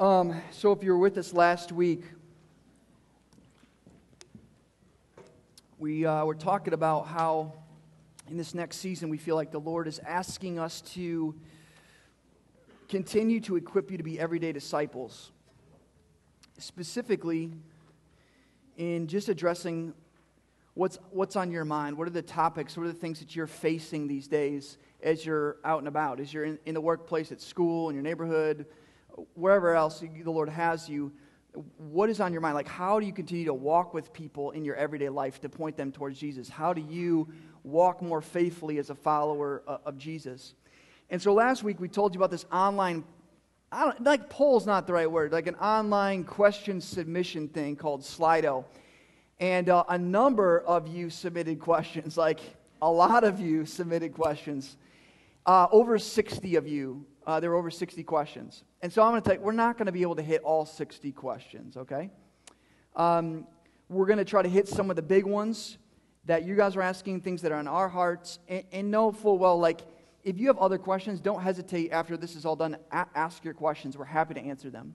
Um, so, if you were with us last week, we uh, were talking about how in this next season we feel like the Lord is asking us to continue to equip you to be everyday disciples. Specifically, in just addressing what's, what's on your mind. What are the topics? What are the things that you're facing these days as you're out and about, as you're in, in the workplace, at school, in your neighborhood, wherever else the Lord has you? What is on your mind? Like, how do you continue to walk with people in your everyday life to point them towards Jesus? How do you walk more faithfully as a follower of Jesus? And so last week we told you about this online I don't, like poll's not the right word, like an online question submission thing called Slido. And uh, a number of you submitted questions, like a lot of you submitted questions. Uh, over 60 of you, uh, there were over 60 questions. And so I'm going to tell you, we're not going to be able to hit all 60 questions, okay? Um, we're going to try to hit some of the big ones that you guys are asking, things that are in our hearts, and, and know full well, like, if you have other questions, don't hesitate after this is all done. A- ask your questions. We're happy to answer them.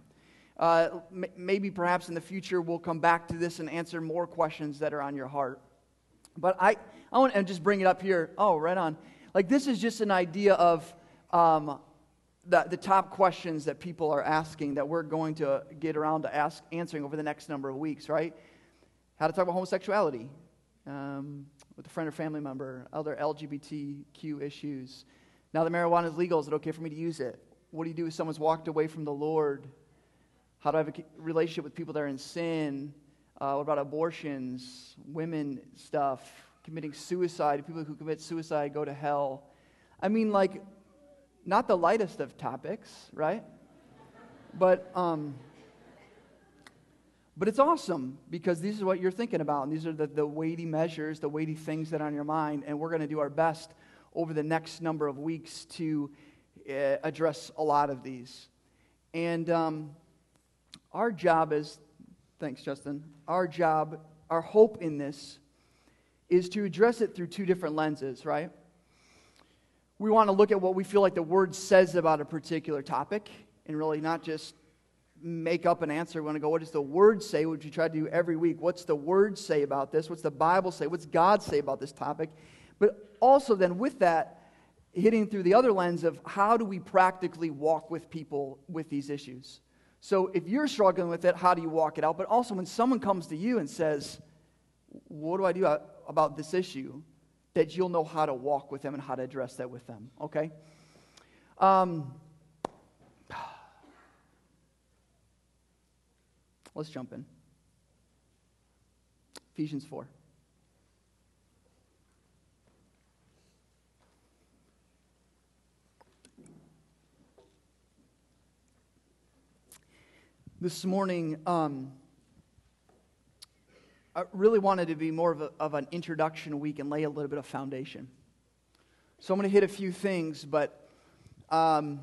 Uh, m- maybe perhaps in the future we'll come back to this and answer more questions that are on your heart. But I, I want to just bring it up here. Oh, right on. Like, this is just an idea of um, the, the top questions that people are asking that we're going to get around to ask, answering over the next number of weeks, right? How to talk about homosexuality. Um, with a friend or family member, other LGBTQ issues. Now that marijuana is legal, is it okay for me to use it? What do you do if someone's walked away from the Lord? How do I have a relationship with people that are in sin? Uh, what about abortions, women stuff, committing suicide? People who commit suicide go to hell. I mean, like, not the lightest of topics, right? But um, but it's awesome because this is what you're thinking about. And these are the, the weighty measures, the weighty things that are on your mind. And we're going to do our best over the next number of weeks to uh, address a lot of these. And um, our job is, thanks, Justin, our job, our hope in this is to address it through two different lenses, right? We want to look at what we feel like the word says about a particular topic and really not just make up an answer. We want to go, what does the Word say, which we try to do every week? What's the Word say about this? What's the Bible say? What's God say about this topic? But also, then, with that, hitting through the other lens of how do we practically walk with people with these issues? So, if you're struggling with it, how do you walk it out? But also, when someone comes to you and says, What do I do about this issue? That you'll know how to walk with them and how to address that with them, okay? Um, Let's jump in. Ephesians 4. This morning, um, I really wanted to be more of, a, of an introduction week and lay a little bit of foundation. So I'm going to hit a few things, but um,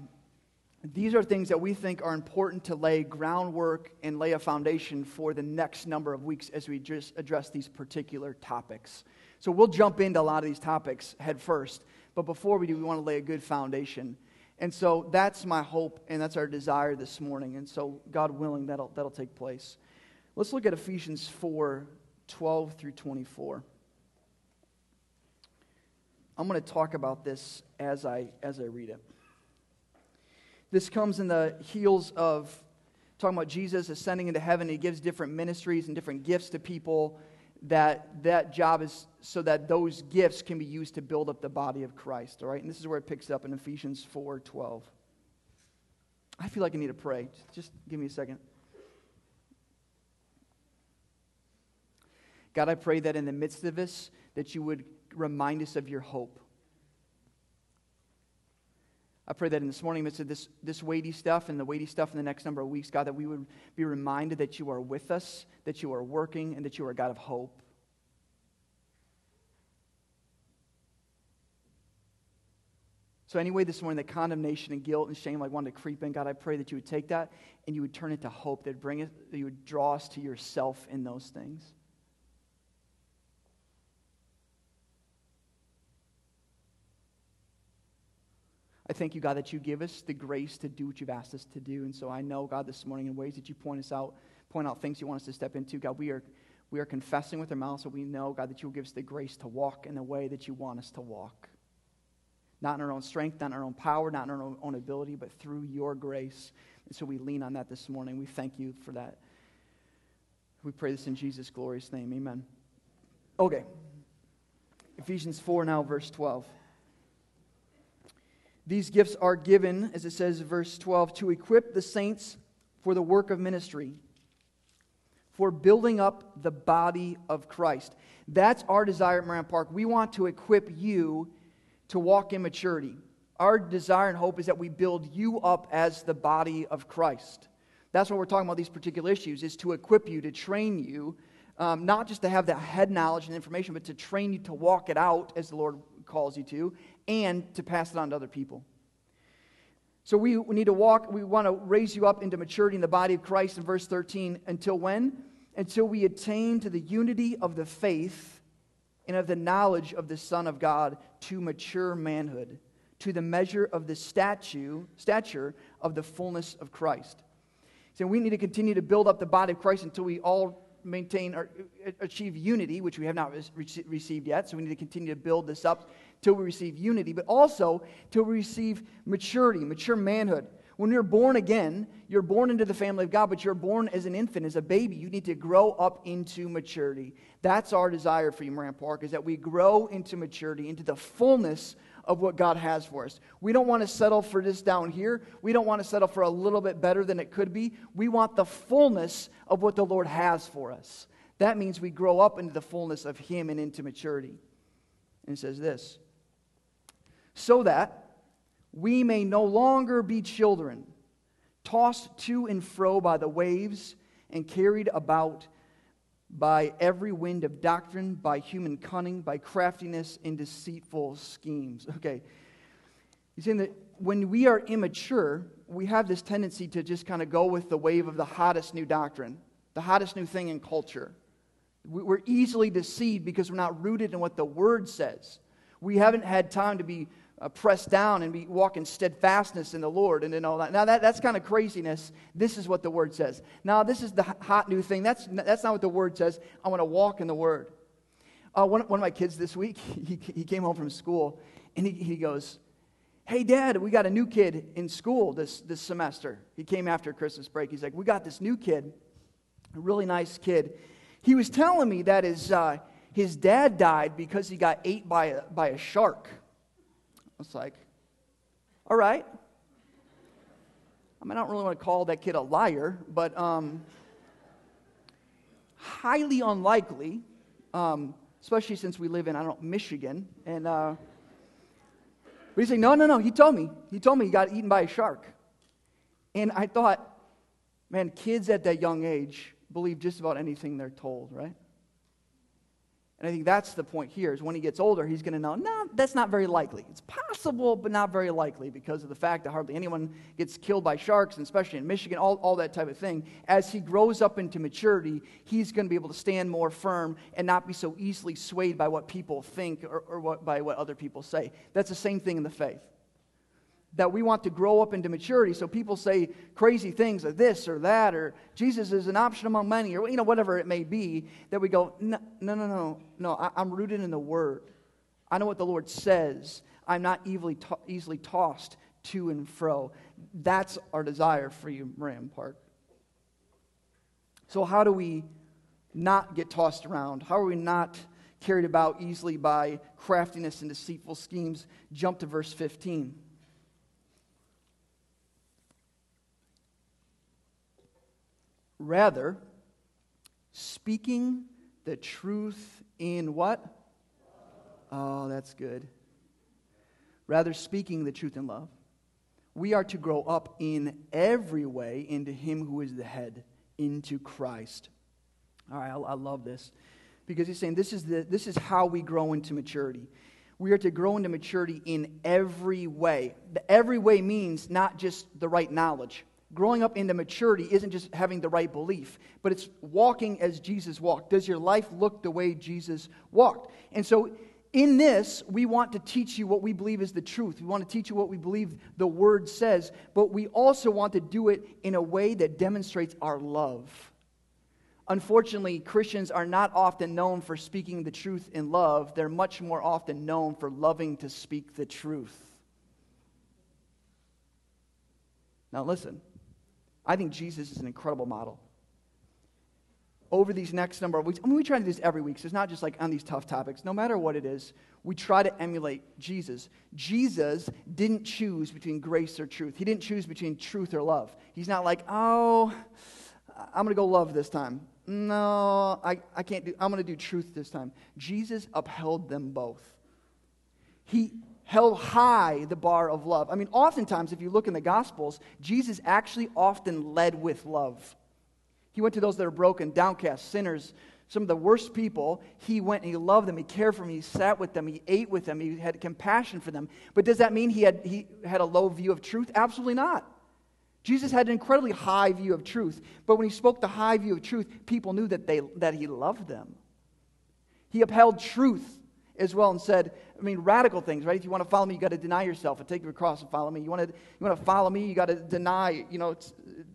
these are things that we think are important to lay groundwork and lay a foundation for the next number of weeks as we just address these particular topics. So we'll jump into a lot of these topics head first, but before we do, we want to lay a good foundation. And so that's my hope and that's our desire this morning. And so, God willing, that'll, that'll take place. Let's look at Ephesians 4 12 through 24. I'm going to talk about this as I, as I read it. This comes in the heels of talking about Jesus ascending into heaven. He gives different ministries and different gifts to people. That that job is so that those gifts can be used to build up the body of Christ. All right, and this is where it picks up in Ephesians four twelve. I feel like I need to pray. Just give me a second. God, I pray that in the midst of this, that you would remind us of your hope. I pray that in this morning, amidst this, this weighty stuff and the weighty stuff in the next number of weeks, God, that we would be reminded that you are with us, that you are working, and that you are a God of hope. So, anyway, this morning, the condemnation and guilt and shame like wanted to creep in, God, I pray that you would take that and you would turn it to hope, that bring it, that you would draw us to yourself in those things. I thank you, God, that you give us the grace to do what you've asked us to do. And so I know, God, this morning in ways that you point us out, point out things you want us to step into. God, we are, we are confessing with our mouths, so we know, God, that you will give us the grace to walk in the way that you want us to walk. Not in our own strength, not in our own power, not in our own ability, but through your grace. And so we lean on that this morning. We thank you for that. We pray this in Jesus' glorious name. Amen. Okay. Ephesians 4 now, verse 12. These gifts are given, as it says verse 12, to equip the saints for the work of ministry, for building up the body of Christ. That's our desire at Moran Park. We want to equip you to walk in maturity. Our desire and hope is that we build you up as the body of Christ. That's what we're talking about these particular issues, is to equip you, to train you, um, not just to have that head knowledge and information, but to train you to walk it out as the Lord calls you to, and to pass it on to other people. So we, we need to walk, we want to raise you up into maturity in the body of Christ in verse 13. Until when? Until we attain to the unity of the faith and of the knowledge of the Son of God to mature manhood, to the measure of the statue, stature of the fullness of Christ. So we need to continue to build up the body of Christ until we all maintain or uh, achieve unity, which we have not received yet. So we need to continue to build this up till we receive unity, but also till we receive maturity, mature manhood. When you're born again, you're born into the family of God, but you're born as an infant, as a baby. You need to grow up into maturity. That's our desire for you, Moran Park, is that we grow into maturity, into the fullness of what God has for us. We don't want to settle for this down here. We don't want to settle for a little bit better than it could be. We want the fullness of what the Lord has for us. That means we grow up into the fullness of Him and into maturity. And it says this so that we may no longer be children, tossed to and fro by the waves and carried about by every wind of doctrine, by human cunning, by craftiness and deceitful schemes. Okay. He's saying that when we are immature, we have this tendency to just kind of go with the wave of the hottest new doctrine, the hottest new thing in culture. We're easily deceived because we're not rooted in what the Word says. We haven't had time to be uh, pressed down and be walking steadfastness in the Lord and then all that. Now, that, that's kind of craziness. This is what the Word says. Now, this is the hot new thing. That's, that's not what the Word says. I want to walk in the Word. Uh, one, one of my kids this week, he, he came home from school and he, he goes, Hey, Dad, we got a new kid in school this, this semester. He came after Christmas break. He's like, We got this new kid, a really nice kid. He was telling me that his, uh, his dad died because he got ate by a, by a shark. It's like, all right. I mean, I don't really want to call that kid a liar, but um, highly unlikely, um, especially since we live in, I don't know, Michigan. And, uh, but he's saying, no, no, no. He told me. He told me he got eaten by a shark. And I thought, man, kids at that young age believe just about anything they're told, right? And I think that's the point here is when he gets older, he's going to know, no, that's not very likely. It's possible, but not very likely because of the fact that hardly anyone gets killed by sharks, and especially in Michigan, all, all that type of thing. As he grows up into maturity, he's going to be able to stand more firm and not be so easily swayed by what people think or, or what, by what other people say. That's the same thing in the faith that we want to grow up into maturity. So people say crazy things or this or that or Jesus is an option among many or you know whatever it may be. That we go no no no no no. I, am rooted in the Word. I know what the Lord says. I'm not easily to- easily tossed to and fro. That's our desire for you, Moran Park. So how do we not get tossed around? How are we not carried about easily by craftiness and deceitful schemes? Jump to verse 15. Rather, speaking the truth in what? Oh, that's good. Rather, speaking the truth in love. We are to grow up in every way into Him who is the head, into Christ. All right, I, love this because he's saying this is, the, this is how we grow into maturity. We are to grow into maturity in every way. The every way means not just the right knowledge growing up into maturity isn't just having the right belief, but it's walking as Jesus walked. Does your life look the way Jesus walked? And so in this, we want to teach you what we believe is the truth. We want to teach you what we believe the Word says, but we also want to do it in a way that demonstrates our love. Unfortunately, Christians are not often known for speaking the truth in love. They're much more often known for loving to speak the truth. Now, listen, I think Jesus is an incredible model over these next number of weeks. I mean, we try to do this every week, so it's not just like on these tough topics. No matter what it is, we try to emulate Jesus. Jesus didn't choose between grace or truth, He didn't choose between truth or love. He's not like, oh, I'm going to go love this time. No, I, I can't do, I'm going to do truth this time. Jesus upheld them both. He held high the bar of love. I mean, oftentimes, if you look in the Gospels, Jesus actually often led with love. He went to those that are broken, downcast, sinners, some of the worst people. He went and he loved them. He cared for them. He sat with them. He ate with them. He had compassion for them. But does that mean he had, he had a low view of truth? Absolutely not. Jesus had an incredibly high view of truth. But when he spoke the high view of truth, people knew that, they, that he loved them. He upheld truth as well and said, I mean, radical things, right? If you want to follow me, you got to deny yourself and take your cross and follow me. You want to, you want to follow me, you got to deny, you know,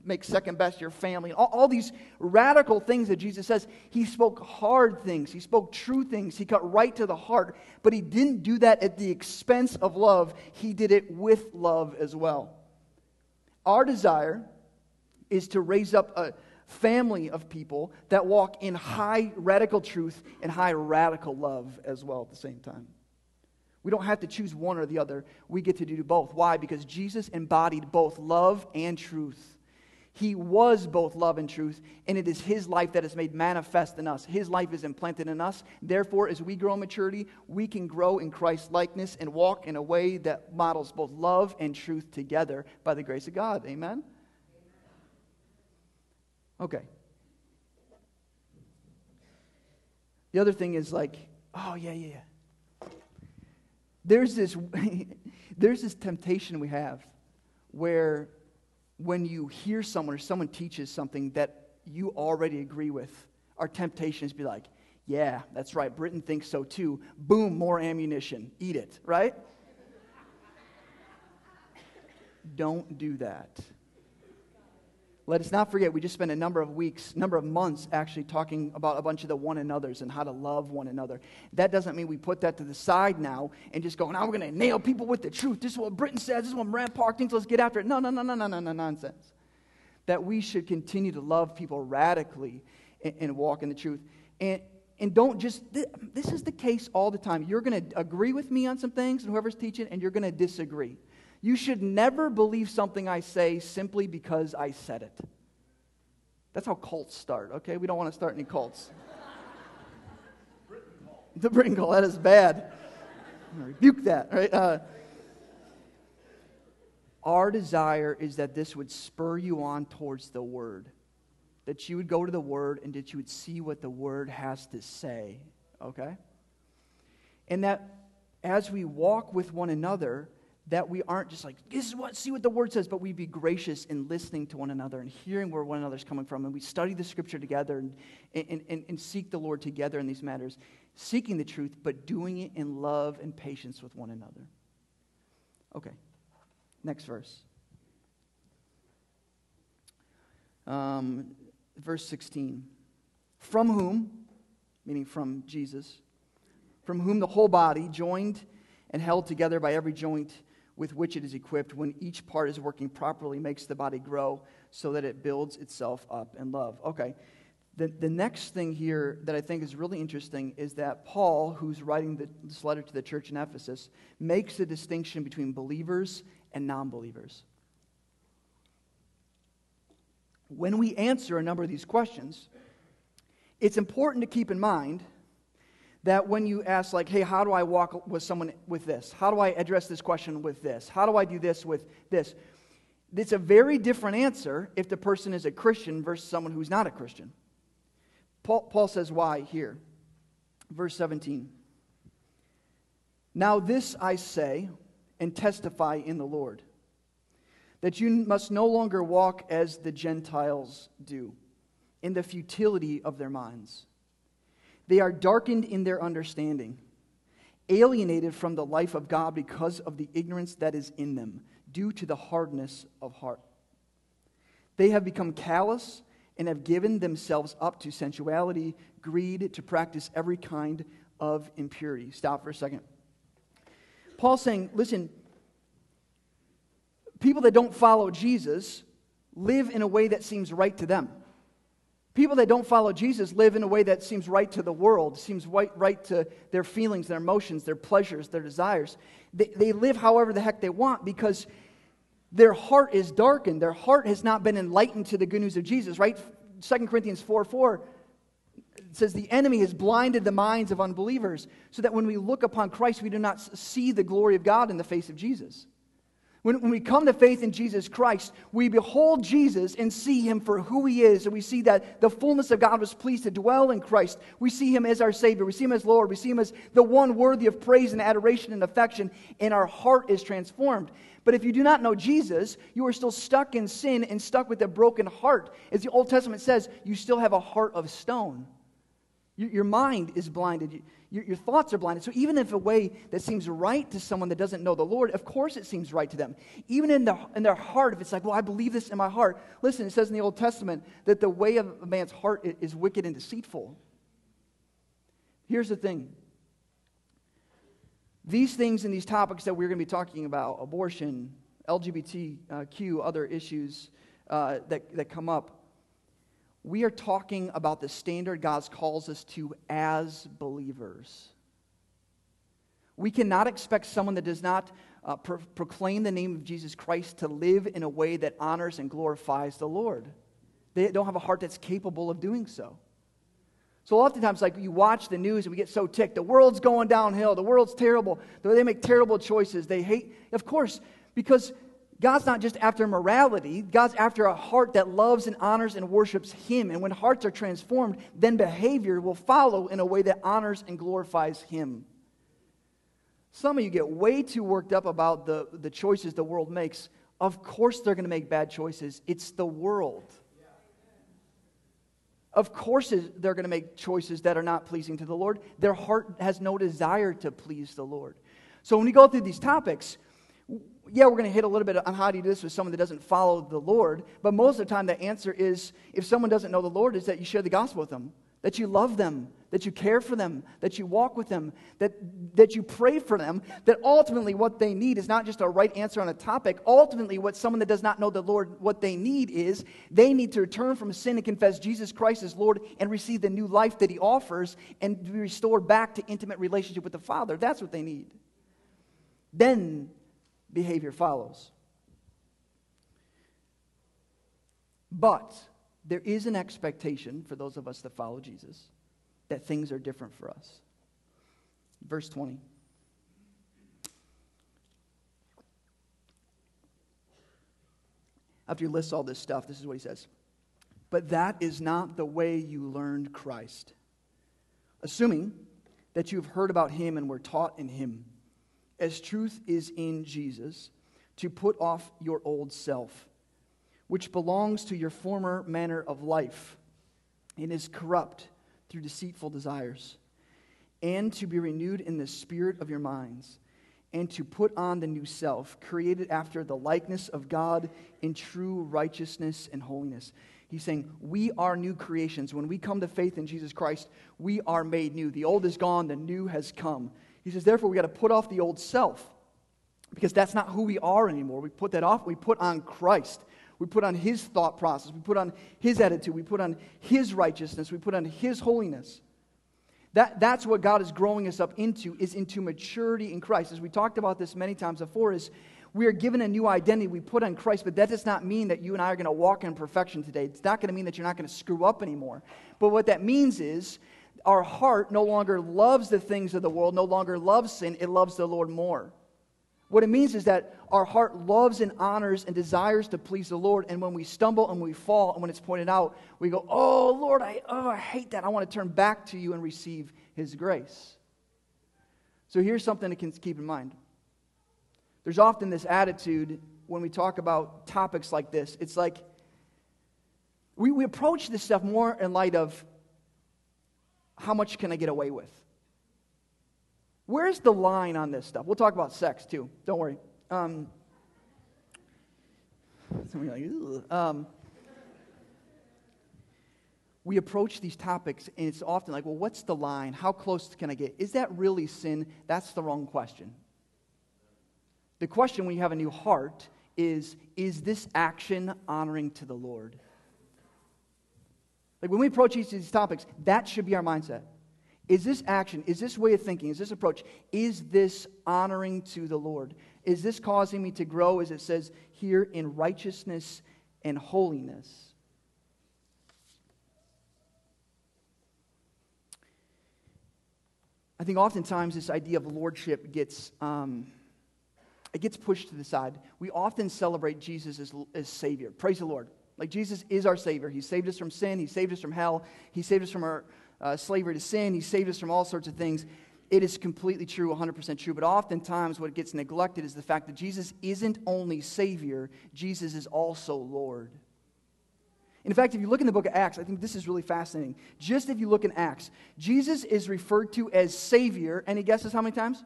make second best your family. All, all these radical things that Jesus says. He spoke hard things, he spoke true things, he cut right to the heart, but he didn't do that at the expense of love. He did it with love as well. Our desire is to raise up a family of people that walk in high radical truth and high radical love as well at the same time. We don't have to choose one or the other. We get to do both. Why? Because Jesus embodied both love and truth. He was both love and truth, and it is His life that is made manifest in us. His life is implanted in us. Therefore, as we grow in maturity, we can grow in Christ's likeness and walk in a way that models both love and truth together by the grace of God. Amen? Okay. The other thing is like, oh, yeah, yeah, yeah. There's this, there's this temptation we have where when you hear someone or someone teaches something that you already agree with, our temptation is to be like, yeah, that's right. Britain thinks so too. Boom, more ammunition. Eat it, right? Don't do that. Let us not forget, we just spent a number of weeks, number of months actually talking about a bunch of the one another's and how to love one another. That doesn't mean we put that to the side now and just go, now we're going to nail people with the truth. This is what Britain says. This is what Moran Park thinks. Let's get after it. No, no, no, no, no, no, no, nonsense. That we should continue to love people radically and, and walk in the truth. And, and don't just, this is the case all the time. You're going to agree with me on some things, and whoever's teaching, and you're going to disagree. You should never believe something I say simply because I said it. That's how cults start, okay? We don't want to start any cults. the Britain cult, that is bad. rebuke that, right? Uh, our desire is that this would spur you on towards the Word. That you would go to the Word and that you would see what the Word has to say, okay? And that as we walk with one another, that we aren't just like, this is what, see what the word says, but we be gracious in listening to one another and hearing where one another's coming from. And we study the scripture together and, and, and, and seek the Lord together in these matters, seeking the truth, but doing it in love and patience with one another. Okay, next verse. Um, verse 16. From whom, meaning from Jesus, from whom the whole body, joined and held together by every joint with which it is equipped, when each part is working properly, makes the body grow so that it builds itself up in love. Okay. The, the next thing here that I think is really interesting is that Paul, who's writing the, this letter to the church in Ephesus, makes a distinction between believers and non believers. When we answer a number of these questions, it's important to keep in mind that when you ask, like, hey, how do I walk with someone with this? How do I address this question with this? How do I do this with this? It's a very different answer if the person is a Christian versus someone who's not a Christian. Paul, Paul says why here. Verse 17. Now, this I say and testify in the Lord that you must no longer walk as the Gentiles do, in the futility of their minds. They are darkened in their understanding, alienated from the life of God because of the ignorance that is in them, due to the hardness of heart. They have become callous and have given themselves up to sensuality, greed, to practice every kind of impurity. Stop for a second. Paul's saying, listen, people that don't follow Jesus live in a way that seems right to them. People that don't follow Jesus live in a way that seems right to the world, seems right, right to their feelings, their emotions, their pleasures, their desires. They, they live however the heck they want because their heart is darkened. Their heart has not been enlightened to the good news of Jesus, right? 2 Corinthians 4 4 says, The enemy has blinded the minds of unbelievers so that when we look upon Christ, we do not see the glory of God in the face of Jesus. When, when we come to faith in Jesus Christ, we behold Jesus and see him for who he is, and we see that the fullness of God was pleased to dwell in Christ. We see him as our Savior, we see him as Lord, we see him as the one worthy of praise and adoration and affection, and our heart is transformed. But if you do not know Jesus, you are still stuck in sin and stuck with a broken heart. As the Old Testament says, you still have a heart of stone. Your mind is blinded. Your, your, thoughts are blinded. So even if a way that seems right to someone that doesn't know the Lord, of course it seems right to them. Even in, the, in their heart, if it's like, well, I believe this in my heart. Listen, it says in the Old Testament that the way of a man's heart is wicked and deceitful. Here's the thing. These things and these topics that we're going to be talking about, abortion, LGBTQ, other issues uh, that, that come up, we are talking about the standard God calls us to as believers. We cannot expect someone that does not uh, pro- proclaim the name of Jesus Christ to live in a way that honors and glorifies the Lord. They don't have a heart that's capable of doing so. So oftentimes, like you watch the news and we get so ticked. The world's going downhill. The world's terrible. They make terrible choices. They hate, of course, because God's not just after morality, God's after a heart that loves and honors and worships Him. And when hearts are transformed, then behavior will follow in a way that honors and glorifies Him. Some of you get way too worked up about the, the choices the world makes. Of course, they're going to make bad choices. It's the world. Of course, they're going to make choices that are not pleasing to the Lord. Their heart has no desire to please the Lord. So when we go through these topics, yeah, we're going to hit a little bit on how do you do this with someone that doesn't follow the Lord. But most of the time, the answer is if someone doesn't know the Lord, is that you share the gospel with them, that you love them, that you care for them, that you walk with them, that, that you pray for them, that ultimately what they need is not just a right answer on a topic. Ultimately, what someone that does not know the Lord, what they need is they need to return from sin and confess Jesus Christ as Lord and receive the new life that He offers and be restored back to intimate relationship with the Father. That's what they need. Then behavior follows. But there is an expectation for those of us that follow Jesus that things are different for us. Verse 20. After he lists all this stuff, this is what he says. But that is not the way you learned Christ. Assuming that you've heard about him and were taught in him as truth is in Jesus, to put off your old self, which belongs to your former manner of life and is corrupt through deceitful desires, and to be renewed in the spirit of your minds, and to put on the new self, created after the likeness of God in true righteousness and holiness. He's saying, We are new creations. When we come to faith in Jesus Christ, we are made new. The old is gone, the new has come. He says, therefore, we got to put off the old self because that's not who we are anymore. We put that off. We put on Christ. We put on his thought process. We put on his attitude. We put on his righteousness. We put on his holiness. That, that's what God is growing us up into, is into maturity in Christ. As we talked about this many times before, is we are given a new identity. We put on Christ, but that does not mean that you and I are going to walk in perfection today. It's not going to mean that you're not going to screw up anymore. But what that means is our heart no longer loves the things of the world, no longer loves sin, it loves the Lord more. What it means is that our heart loves and honors and desires to please the Lord. And when we stumble and we fall, and when it's pointed out, we go, Oh, Lord, I, oh, I hate that. I want to turn back to you and receive His grace. So here's something to keep in mind. There's often this attitude when we talk about topics like this. It's like we, we approach this stuff more in light of how much can I get away with? Where's the line on this stuff? We'll talk about sex too. Don't worry. Um, like, um, we approach these topics and it's often like, well, what's the line? How close can I get? Is that really sin? That's the wrong question. The question when you have a new heart is, is this action honoring to the Lord? Like when we approach each of these topics, that should be our mindset. Is this action, is this way of thinking, is this approach, is this honoring to the Lord? Is this causing me to grow, as it says here, in righteousness and holiness? I think oftentimes this idea of lordship gets, um, it gets pushed to the side. We often celebrate Jesus as, as Savior. Praise the Lord. Like Jesus is our Savior. He saved us from sin. He saved us from hell. He saved us from our uh, slavery to sin. He saved us from all sorts of things. It is completely true, 100% true. But oftentimes, what gets neglected is the fact that Jesus isn't only Savior, Jesus is also Lord. In fact, if you look in the book of Acts, I think this is really fascinating. Just if you look in Acts, Jesus is referred to as Savior, and he guesses how many times?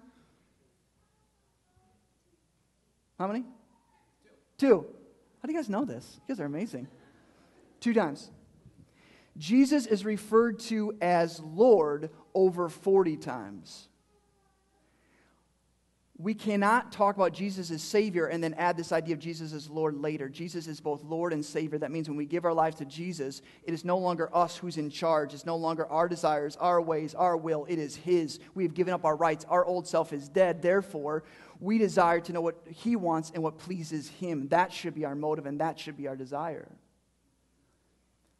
How many? Two. How do you guys know this? You guys are amazing. Two times. Jesus is referred to as Lord over 40 times we cannot talk about Jesus as Savior and then add this idea of Jesus as Lord later. Jesus is both Lord and Savior. That means when we give our lives to Jesus, it is no longer us who's in charge. It's no longer our desires, our ways, our will. It is His. We have given up our rights. Our old self is dead. Therefore, we desire to know what He wants and what pleases Him. That should be our motive and that should be our desire.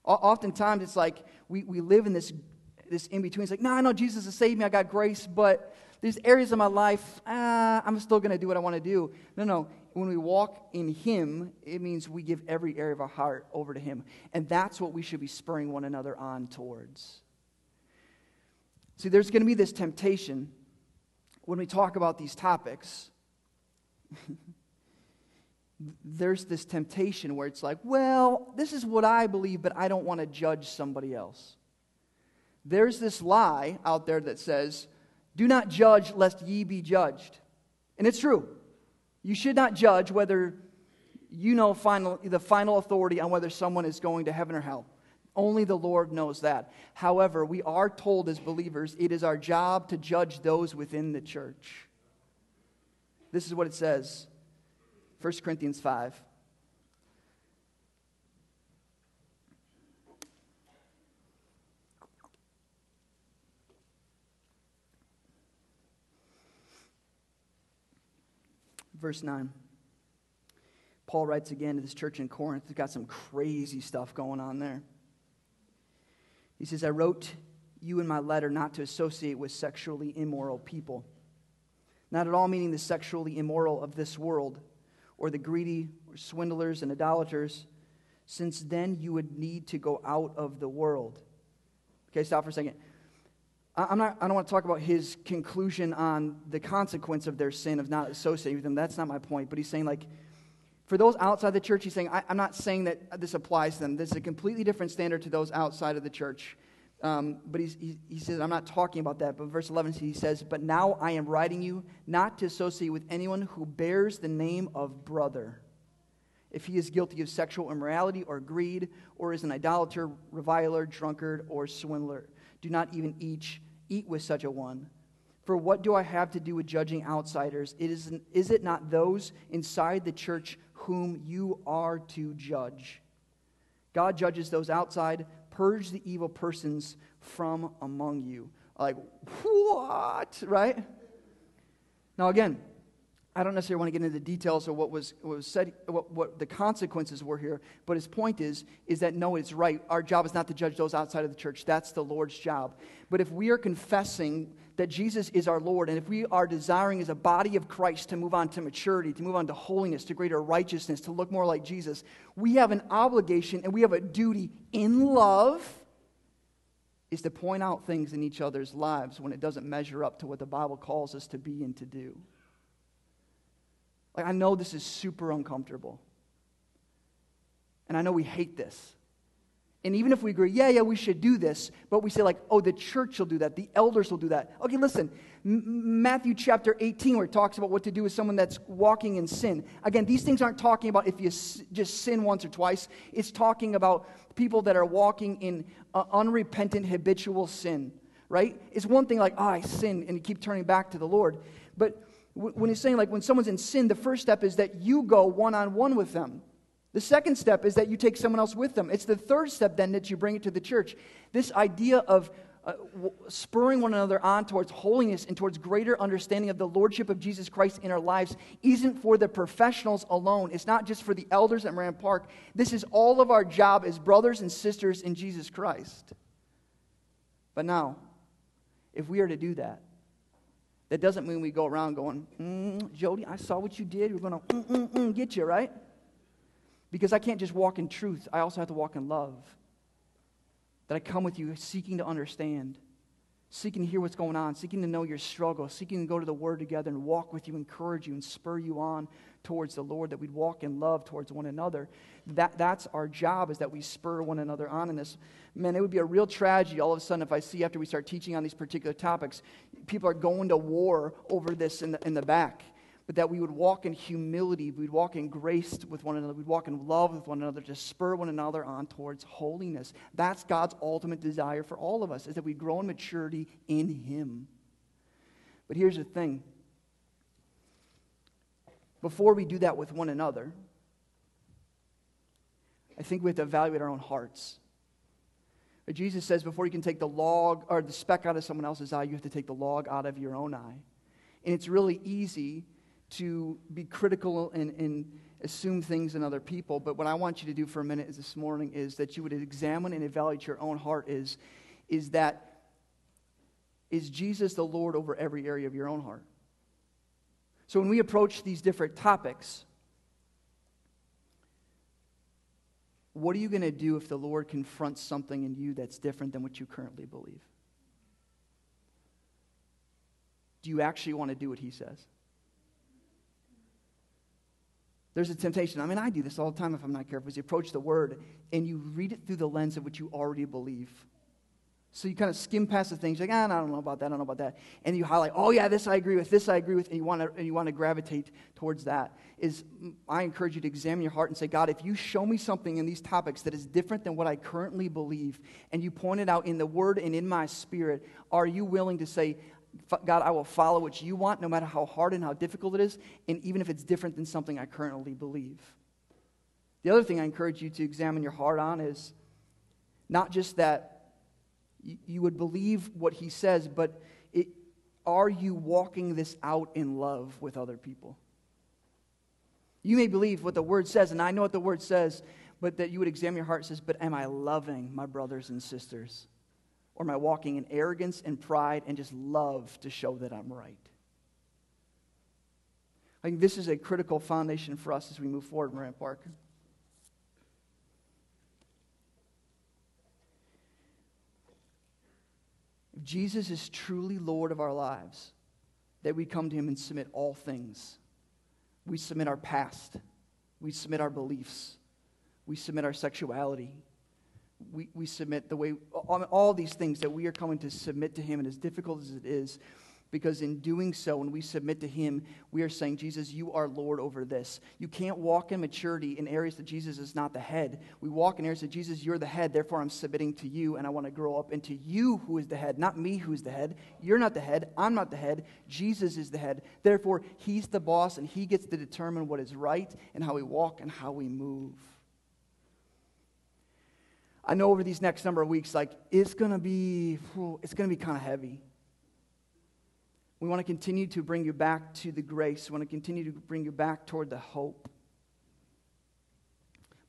Oftentimes, it's like we, we live in this, this in between. It's like, no, I know Jesus has saved me. I got grace, but there's areas of my life, uh, I'm still going to do what I want to do. No, no. When we walk in Him, it means we give every area of our heart over to Him. And that's what we should be spurring one another on towards. See, there's going to be this temptation when we talk about these topics. there's this temptation where it's like, well, this is what I believe, but I don't want to judge somebody else. There's this lie out there that says, do not judge lest ye be judged. And it's true. You should not judge whether you know final, the final authority on whether someone is going to heaven or hell. Only the Lord knows that. However, we are told as believers it is our job to judge those within the church. This is what it says 1 Corinthians 5. Verse 9. Paul writes again to this church in Corinth. He's got some crazy stuff going on there. He says, I wrote you in my letter not to associate with sexually immoral people. Not at all meaning the sexually immoral of this world, or the greedy, or swindlers and idolaters, since then you would need to go out of the world. Okay, stop for a second. I'm not, I don't want to talk about his conclusion on the consequence of their sin of not associating with them. That's not my point. But he's saying, like, for those outside the church, he's saying, I, am not saying that this applies to them. This is a completely different standard to those outside of the church. Um, but he, he says, I'm not talking about that. But verse 11, he says, But now I am writing you not to associate with anyone who bears the name of brother. If he is guilty of sexual immorality or greed, or is an idolater, reviler, drunkard, or swindler do not even each eat with such a one. For what do I have to do with judging outsiders? It is, is it not those inside the church whom you are to judge? God judges those outside. Purge the evil persons from among you. Like, what? Right? Now, again, I don't necessarily want to get into the details of what was, what was said, what, what the consequences were here, but his point is, is that no, it's right. Our job is not to judge those outside of the church. That's the Lord's job. But if we are confessing that Jesus is our Lord, and if we are desiring as a body of Christ to move on to maturity, to move on to holiness, to greater righteousness, to look more like Jesus, we have an obligation and we have a duty in love is to point out things in each other's lives when it doesn't measure up to what the Bible calls us to be and to do. Like, I know this is super uncomfortable. And I know we hate this. And even if we agree, yeah, yeah, we should do this, but we say, like, oh, the church will do that, the elders will do that. Okay, listen, M- Matthew chapter 18, where it talks about what to do with someone that's walking in sin. Again, these things aren't talking about if you s- just sin once or twice, it's talking about people that are walking in uh, unrepentant, habitual sin, right? It's one thing like, oh, I sin, and you keep turning back to the Lord. But when he's saying, like, when someone's in sin, the first step is that you go one on one with them. The second step is that you take someone else with them. It's the third step then that you bring it to the church. This idea of uh, w- spurring one another on towards holiness and towards greater understanding of the lordship of Jesus Christ in our lives isn't for the professionals alone. It's not just for the elders at Moran Park. This is all of our job as brothers and sisters in Jesus Christ. But now, if we are to do that, that doesn't mean we go around going, mm, Jody, I saw what you did. We're going to mm, mm, mm, get you, right? Because I can't just walk in truth, I also have to walk in love. That I come with you seeking to understand, seeking to hear what's going on, seeking to know your struggle, seeking to go to the Word together and walk with you, encourage you, and spur you on towards the Lord, that we'd walk in love towards one another. That, that's our job, is that we spur one another on in this. Man, it would be a real tragedy all of a sudden if I see after we start teaching on these particular topics, people are going to war over this in the, in the back but that we would walk in humility, we'd walk in grace with one another, we'd walk in love with one another to spur one another on towards holiness. That's God's ultimate desire for all of us, is that we grow in maturity in Him. But here's the thing before we do that with one another, I think we have to evaluate our own hearts. But Jesus says before you can take the log or the speck out of someone else's eye, you have to take the log out of your own eye. And it's really easy to be critical and, and assume things in other people. But what I want you to do for a minute is this morning is that you would examine and evaluate your own heart is, is that is Jesus the Lord over every area of your own heart? So when we approach these different topics, what are you going to do if the Lord confronts something in you that's different than what you currently believe? Do you actually want to do what he says? There's a temptation. I mean, I do this all the time if I'm not careful. Is you approach the word and you read it through the lens of what you already believe. So you kind of skim past the things like, ah, I don't know about that, I don't know about that. And you highlight, oh yeah, this I agree with, this I agree with, and you want to and you want to gravitate towards that. Is I encourage you to examine your heart and say, God, if you show me something in these topics that is different than what I currently believe, and you point it out in the word and in my spirit, are you willing to say, God, I will follow what you want, no matter how hard and how difficult it is, and even if it's different than something I currently believe. The other thing I encourage you to examine your heart on is not just that you would believe what he says, but it, are you walking this out in love with other people? You may believe what the word says, and I know what the word says, but that you would examine your heart says, but am I loving my brothers and sisters? Or am I walking in arrogance and pride and just love to show that I'm right? I think this is a critical foundation for us as we move forward, Moran Park. If Jesus is truly Lord of our lives, that we come to Him and submit all things. We submit our past, we submit our beliefs, we submit our sexuality, we, we submit the way, all, all these things that we are coming to submit to Him, and as difficult as it is, because in doing so, when we submit to Him, we are saying, Jesus, you are Lord over this. You can't walk in maturity in areas that Jesus is not the head. We walk in areas that Jesus, you're the head, therefore I'm submitting to you, and I want to grow up into you who is the head, not me who is the head. You're not the head, I'm not the head. Jesus is the head. Therefore, He's the boss, and He gets to determine what is right and how we walk and how we move. I know over these next number of weeks, like, it's going to be, it's to be kind of heavy. We want to continue to bring you back to the grace. We want to continue to bring you back toward the hope.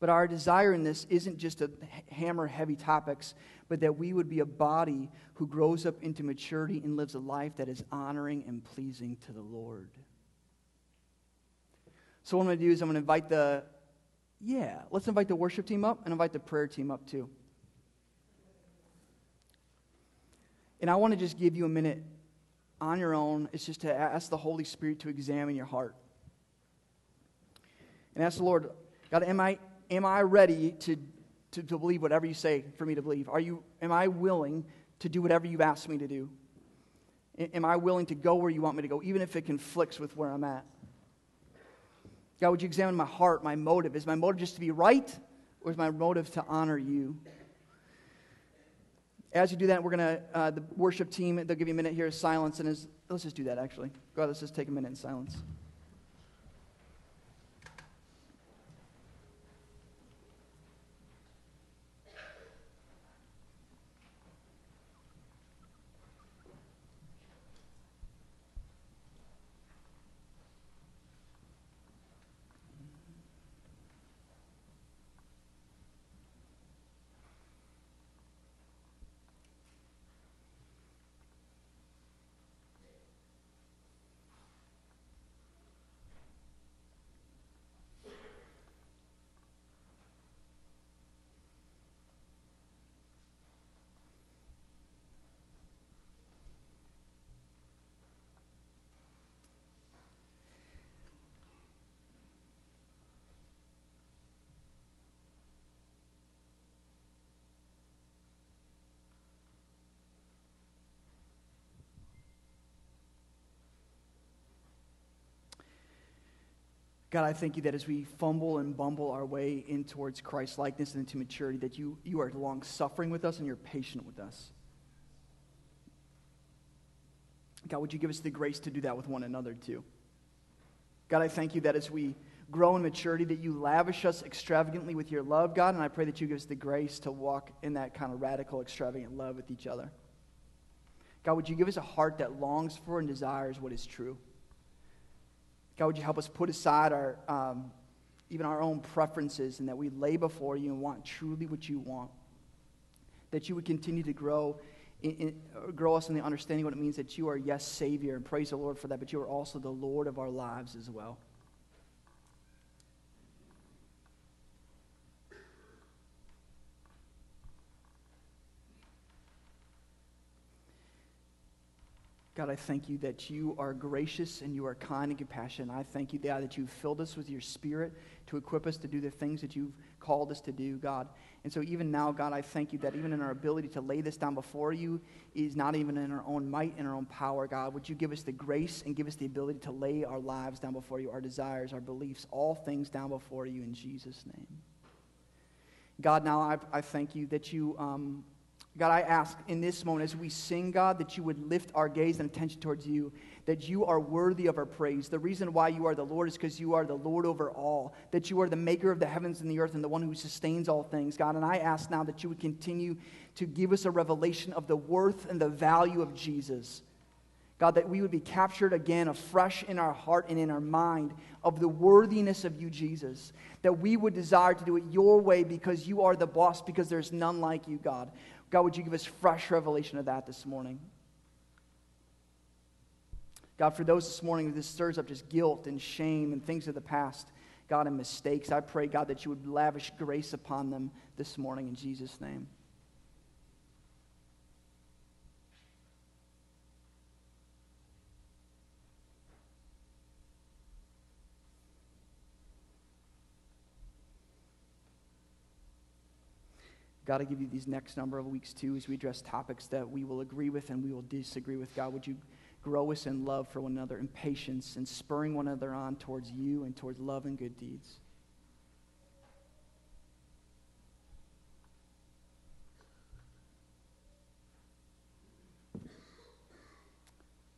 But our desire in this isn't just to hammer heavy topics, but that we would be a body who grows up into maturity and lives a life that is honoring and pleasing to the Lord. So, what I'm going to do is I'm going to invite the yeah, let's invite the worship team up and invite the prayer team up too. And I want to just give you a minute on your own. It's just to ask the Holy Spirit to examine your heart. And ask the Lord, God, am I, am I ready to to, to believe whatever you say for me to believe? Are you, am I willing to do whatever you've asked me to do? Am I willing to go where you want me to go, even if it conflicts with where I'm at? God, would you examine my heart, my motive? Is my motive just to be right, or is my motive to honor you? As you do that, we're going to, uh, the worship team, they'll give you a minute here of silence. And as, let's just do that, actually. Go ahead, let's just take a minute in silence. God, I thank you that as we fumble and bumble our way in towards Christ likeness and into maturity, that you, you are long suffering with us and you're patient with us. God, would you give us the grace to do that with one another too? God, I thank you that as we grow in maturity, that you lavish us extravagantly with your love, God, and I pray that you give us the grace to walk in that kind of radical, extravagant love with each other. God, would you give us a heart that longs for and desires what is true? God, would you help us put aside our, um, even our own preferences and that we lay before you and want truly what you want? That you would continue to grow, in, in, uh, grow us in the understanding what it means that you are, yes, Savior, and praise the Lord for that, but you are also the Lord of our lives as well. God, I thank you that you are gracious and you are kind and compassionate. I thank you, God, that you've filled us with your spirit to equip us to do the things that you've called us to do, God. And so even now, God, I thank you that even in our ability to lay this down before you is not even in our own might and our own power, God. Would you give us the grace and give us the ability to lay our lives down before you, our desires, our beliefs, all things down before you in Jesus' name. God, now I, I thank you that you um, God, I ask in this moment as we sing, God, that you would lift our gaze and attention towards you, that you are worthy of our praise. The reason why you are the Lord is because you are the Lord over all, that you are the maker of the heavens and the earth and the one who sustains all things, God. And I ask now that you would continue to give us a revelation of the worth and the value of Jesus. God, that we would be captured again afresh in our heart and in our mind of the worthiness of you, Jesus. That we would desire to do it your way because you are the boss, because there's none like you, God. God, would you give us fresh revelation of that this morning? God, for those this morning, this stirs up just guilt and shame and things of the past, God, and mistakes. I pray, God, that you would lavish grace upon them this morning in Jesus' name. God, I give you these next number of weeks too as we address topics that we will agree with and we will disagree with. God, would you grow us in love for one another and patience and spurring one another on towards you and towards love and good deeds?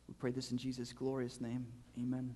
We pray this in Jesus' glorious name. Amen.